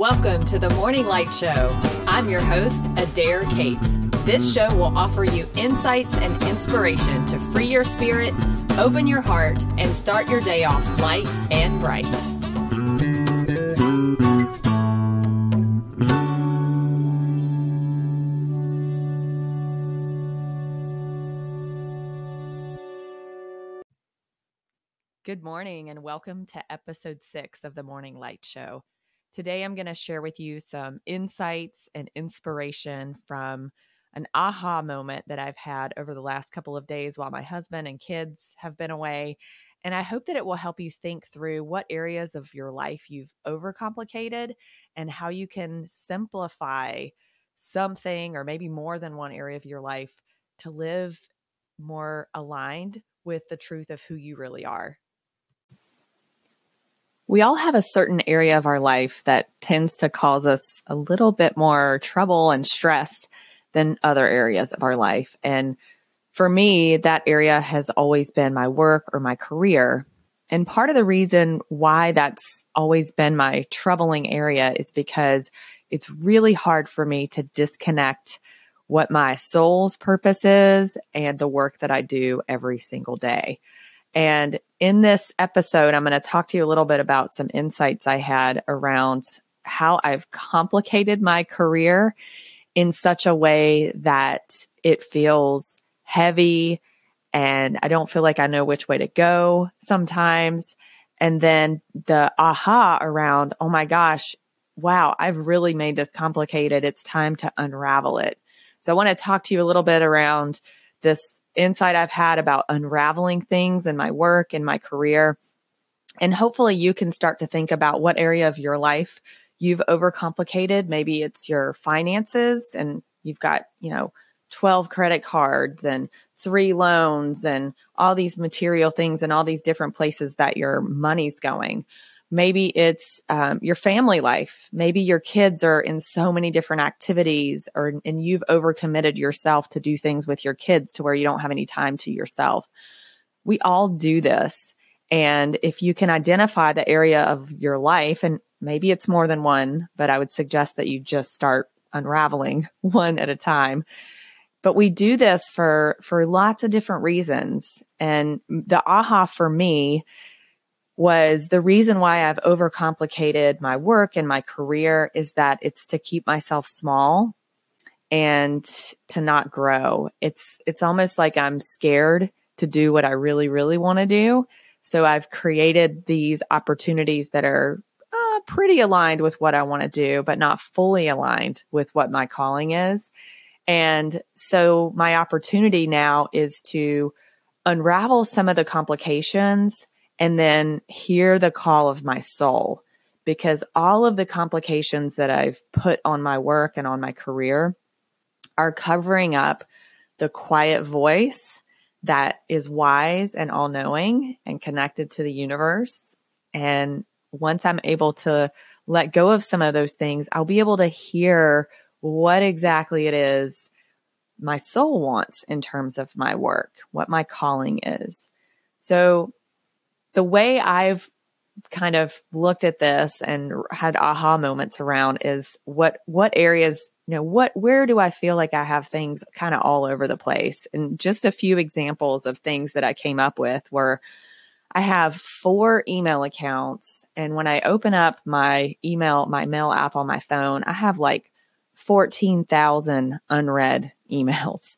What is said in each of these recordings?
Welcome to the Morning Light Show. I'm your host, Adair Cates. This show will offer you insights and inspiration to free your spirit, open your heart, and start your day off light and bright. Good morning, and welcome to episode six of the Morning Light Show. Today, I'm going to share with you some insights and inspiration from an aha moment that I've had over the last couple of days while my husband and kids have been away. And I hope that it will help you think through what areas of your life you've overcomplicated and how you can simplify something or maybe more than one area of your life to live more aligned with the truth of who you really are. We all have a certain area of our life that tends to cause us a little bit more trouble and stress than other areas of our life. And for me, that area has always been my work or my career. And part of the reason why that's always been my troubling area is because it's really hard for me to disconnect what my soul's purpose is and the work that I do every single day. And in this episode, I'm going to talk to you a little bit about some insights I had around how I've complicated my career in such a way that it feels heavy and I don't feel like I know which way to go sometimes. And then the aha around, oh my gosh, wow, I've really made this complicated. It's time to unravel it. So I want to talk to you a little bit around this insight I've had about unraveling things in my work and my career. And hopefully, you can start to think about what area of your life you've overcomplicated. Maybe it's your finances and you've got, you know, 12 credit cards and three loans and all these material things and all these different places that your money's going. Maybe it's um, your family life. Maybe your kids are in so many different activities, or and you've overcommitted yourself to do things with your kids to where you don't have any time to yourself. We all do this. And if you can identify the area of your life, and maybe it's more than one, but I would suggest that you just start unraveling one at a time. But we do this for for lots of different reasons. And the aha for me was the reason why I've overcomplicated my work and my career is that it's to keep myself small and to not grow. It's it's almost like I'm scared to do what I really really want to do. So I've created these opportunities that are uh, pretty aligned with what I want to do, but not fully aligned with what my calling is. And so my opportunity now is to unravel some of the complications and then hear the call of my soul because all of the complications that I've put on my work and on my career are covering up the quiet voice that is wise and all knowing and connected to the universe. And once I'm able to let go of some of those things, I'll be able to hear what exactly it is my soul wants in terms of my work, what my calling is. So the way I've kind of looked at this and had aha moments around is what what areas you know what where do I feel like I have things kind of all over the place? And just a few examples of things that I came up with were I have four email accounts and when I open up my email my mail app on my phone I have like 14,000 unread emails.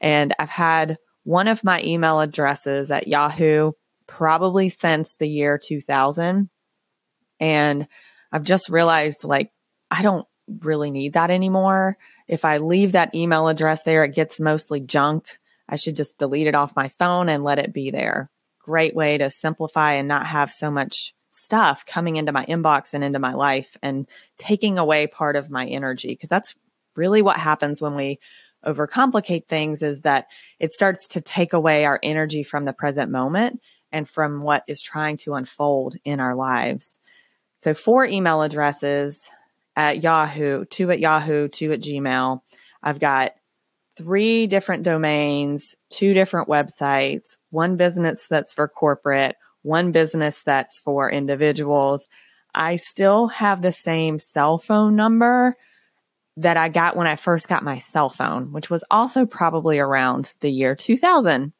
And I've had one of my email addresses at Yahoo probably since the year 2000. And I've just realized like, I don't really need that anymore. If I leave that email address there, it gets mostly junk. I should just delete it off my phone and let it be there. Great way to simplify and not have so much stuff coming into my inbox and into my life and taking away part of my energy. Because that's really what happens when we overcomplicate things is that it starts to take away our energy from the present moment and from what is trying to unfold in our lives. So, four email addresses at Yahoo, two at Yahoo, two at Gmail. I've got three different domains, two different websites, one business that's for corporate, one business that's for individuals. I still have the same cell phone number that I got when I first got my cell phone, which was also probably around the year 2000.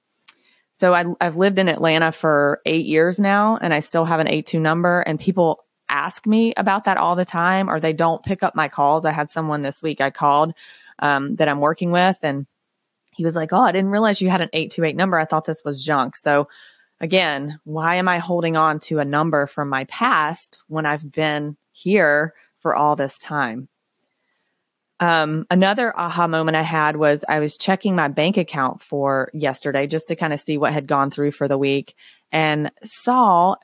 So I, have lived in Atlanta for eight years now, and I still have an 82 number. And people ask me about that all the time, or they don't pick up my calls. I had someone this week I called um, that I'm working with, and he was like, Oh, I didn't realize you had an 828 number. I thought this was junk. So, again, why am I holding on to a number from my past when I've been here for all this time? Um, another aha moment I had was I was checking my bank account for yesterday just to kind of see what had gone through for the week and saw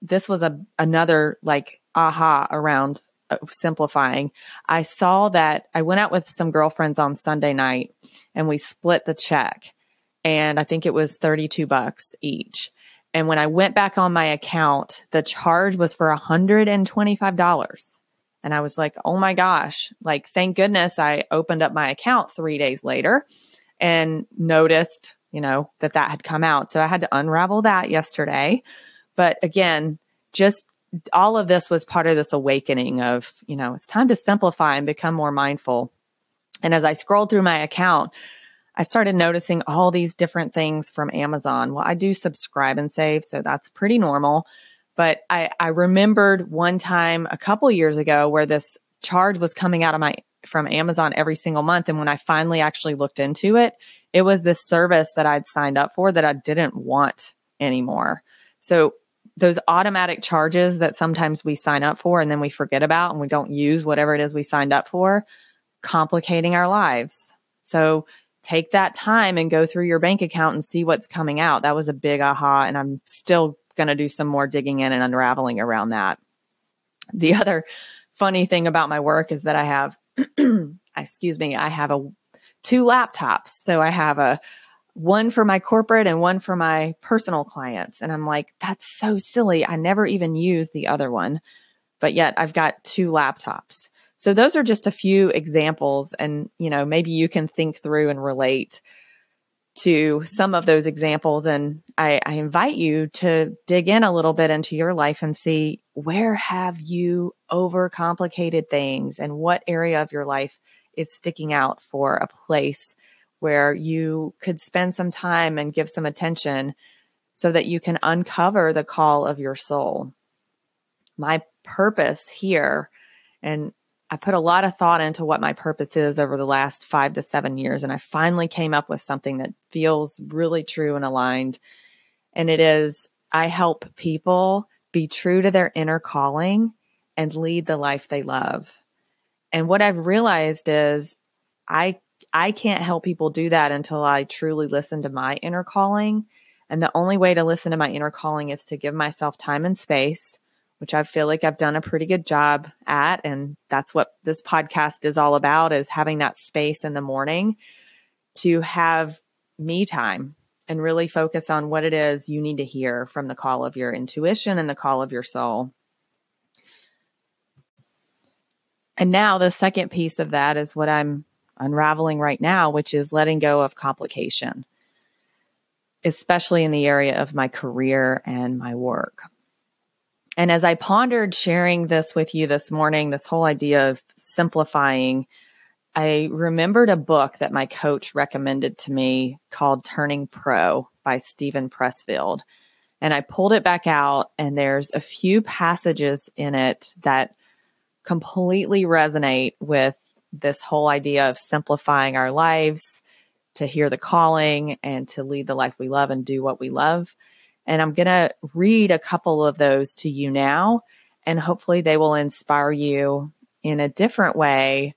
this was a another like aha around uh, simplifying. I saw that I went out with some girlfriends on Sunday night and we split the check and I think it was 32 bucks each. And when I went back on my account, the charge was for $125. And I was like, oh my gosh, like, thank goodness I opened up my account three days later and noticed, you know, that that had come out. So I had to unravel that yesterday. But again, just all of this was part of this awakening of, you know, it's time to simplify and become more mindful. And as I scrolled through my account, I started noticing all these different things from Amazon. Well, I do subscribe and save, so that's pretty normal. But I, I remembered one time a couple years ago where this charge was coming out of my from Amazon every single month. And when I finally actually looked into it, it was this service that I'd signed up for that I didn't want anymore. So those automatic charges that sometimes we sign up for and then we forget about and we don't use whatever it is we signed up for, complicating our lives. So take that time and go through your bank account and see what's coming out. That was a big aha. And I'm still going to do some more digging in and unraveling around that. The other funny thing about my work is that I have, excuse me, I have a two laptops. So I have a one for my corporate and one for my personal clients. And I'm like, that's so silly. I never even use the other one, but yet I've got two laptops. So those are just a few examples. And, you know, maybe you can think through and relate to some of those examples. And I, I invite you to dig in a little bit into your life and see where have you overcomplicated things and what area of your life is sticking out for a place where you could spend some time and give some attention so that you can uncover the call of your soul. My purpose here, and I put a lot of thought into what my purpose is over the last five to seven years, and I finally came up with something that feels really true and aligned. And it is I help people be true to their inner calling and lead the life they love. And what I've realized is I I can't help people do that until I truly listen to my inner calling. And the only way to listen to my inner calling is to give myself time and space, which I feel like I've done a pretty good job at. And that's what this podcast is all about is having that space in the morning to have me time and really focus on what it is you need to hear from the call of your intuition and the call of your soul. And now the second piece of that is what I'm unraveling right now, which is letting go of complication, especially in the area of my career and my work. And as I pondered sharing this with you this morning, this whole idea of simplifying, I remembered a book that my coach recommended to me called Turning Pro by Steven Pressfield. And I pulled it back out, and there's a few passages in it that completely resonate with this whole idea of simplifying our lives to hear the calling and to lead the life we love and do what we love. And I'm going to read a couple of those to you now, and hopefully they will inspire you in a different way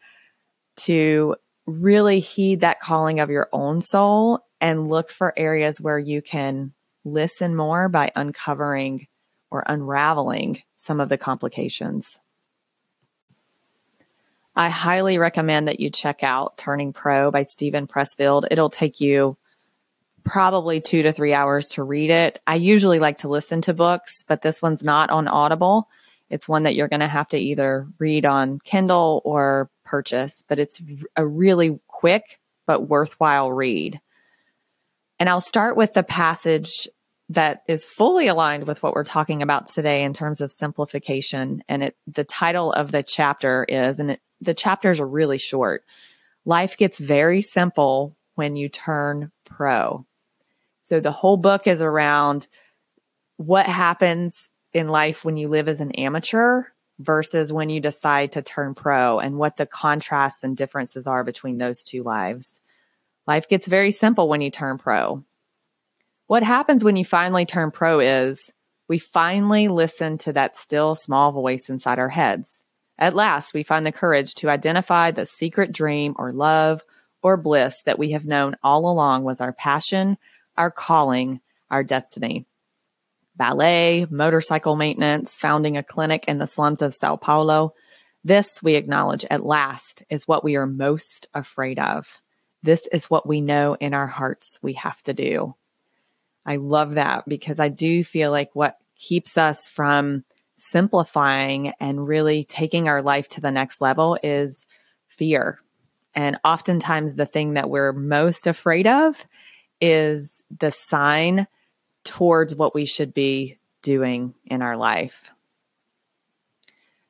to really heed that calling of your own soul and look for areas where you can listen more by uncovering or unraveling some of the complications. I highly recommend that you check out Turning Pro by Steven Pressfield. It'll take you probably two to three hours to read it. I usually like to listen to books, but this one's not on Audible. It's one that you're going to have to either read on Kindle or purchase, but it's a really quick but worthwhile read. And I'll start with the passage that is fully aligned with what we're talking about today in terms of simplification. And it, the title of the chapter is, and it, the chapters are really short. Life gets very simple when you turn pro. So the whole book is around what happens in life when you live as an amateur versus when you decide to turn pro and what the contrasts and differences are between those two lives. Life gets very simple when you turn pro. What happens when you finally turn pro is we finally listen to that still small voice inside our heads. At last, we find the courage to identify the secret dream or love or bliss that we have known all along was our passion, our calling, our destiny. Ballet, motorcycle maintenance, founding a clinic in the slums of Sao Paulo. This, we acknowledge at last, is what we are most afraid of. This is what we know in our hearts we have to do. I love that because I do feel like what keeps us from simplifying and really taking our life to the next level is fear. And oftentimes, the thing that we're most afraid of is the sign towards what we should be doing in our life.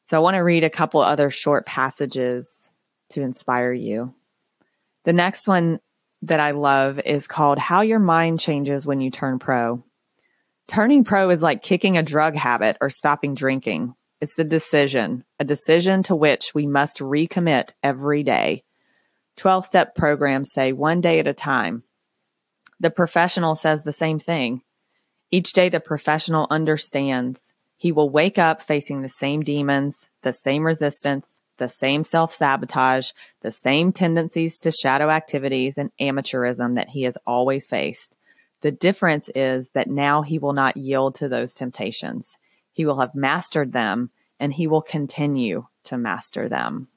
So, I want to read a couple other short passages to inspire you. The next one that I love is called How Your Mind Changes When You Turn Pro. Turning pro is like kicking a drug habit or stopping drinking. It's a decision, a decision to which we must recommit every day. 12 step programs say one day at a time. The professional says the same thing. Each day, the professional understands he will wake up facing the same demons, the same resistance, the same self sabotage, the same tendencies to shadow activities and amateurism that he has always faced. The difference is that now he will not yield to those temptations. He will have mastered them and he will continue to master them.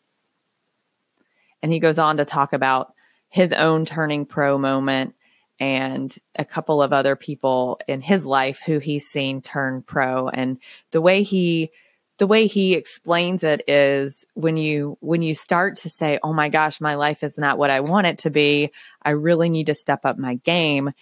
And he goes on to talk about his own turning pro moment and a couple of other people in his life who he's seen turn pro. And the way he the way he explains it is when you when you start to say oh my gosh my life is not what i want it to be. I really need to step up my game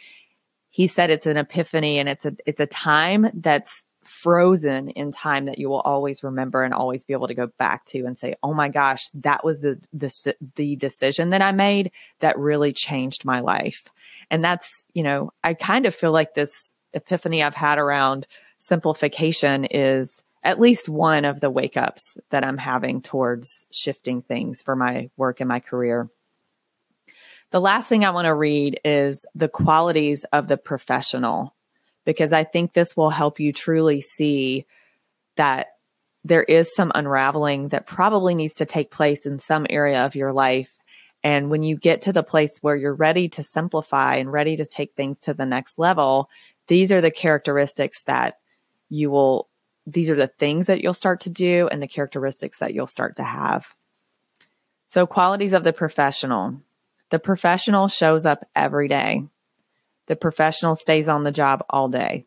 he said it's an epiphany and it's a it's a time that's frozen in time that you will always remember and always be able to go back to and say oh my gosh that was the the, the decision that i made that really changed my life and that's you know i kind of feel like this epiphany i've had around simplification is at least one of the wake ups that I'm having towards shifting things for my work and my career. The last thing I want to read is the qualities of the professional, because I think this will help you truly see that there is some unraveling that probably needs to take place in some area of your life. And when you get to the place where you're ready to simplify and ready to take things to the next level, these are the characteristics that you will these are the things that you'll start to do and the characteristics that you'll start to have. So, qualities of the professional. The professional shows up every day. The professional stays on the job all day.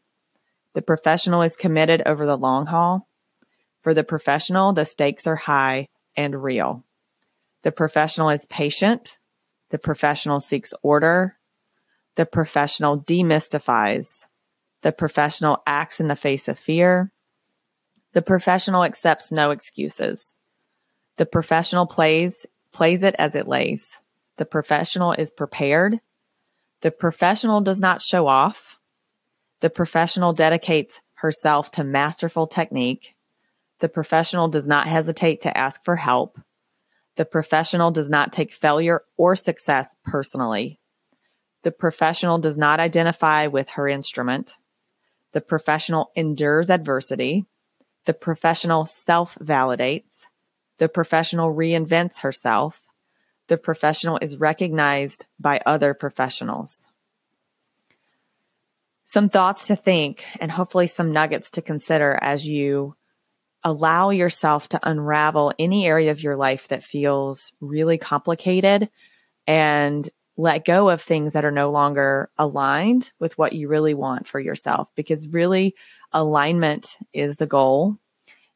The professional is committed over the long haul. For the professional, the stakes are high and real. The professional is patient. The professional seeks order. The professional demystifies. The professional acts in the face of fear. The professional accepts no excuses. The professional plays plays it as it lays. The professional is prepared. The professional does not show off. The professional dedicates herself to masterful technique. The professional does not hesitate to ask for help. The professional does not take failure or success personally. The professional does not identify with her instrument. The professional endures adversity. The professional self validates. The professional reinvents herself. The professional is recognized by other professionals. Some thoughts to think and hopefully some nuggets to consider as you allow yourself to unravel any area of your life that feels really complicated and let go of things that are no longer aligned with what you really want for yourself because really alignment is the goal.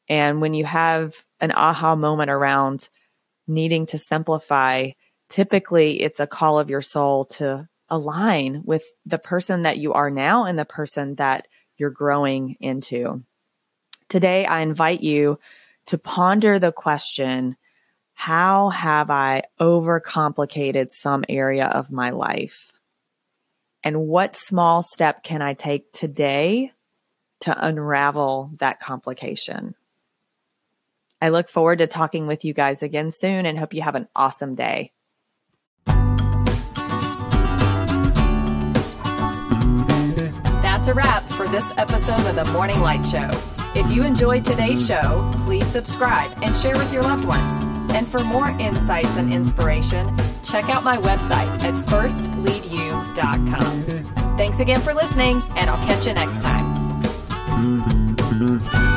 And when you have an aha moment around needing to simplify, typically it's a call of your soul to align with the person that you are now and the person that you're growing into. Today, I invite you to ponder the question How have I overcomplicated some area of my life? And what small step can I take today to unravel that complication? I look forward to talking with you guys again soon and hope you have an awesome day. That's a wrap for this episode of the Morning Light Show. If you enjoyed today's show, please subscribe and share with your loved ones. And for more insights and inspiration, check out my website at firstleadyou.com. Thanks again for listening, and I'll catch you next time.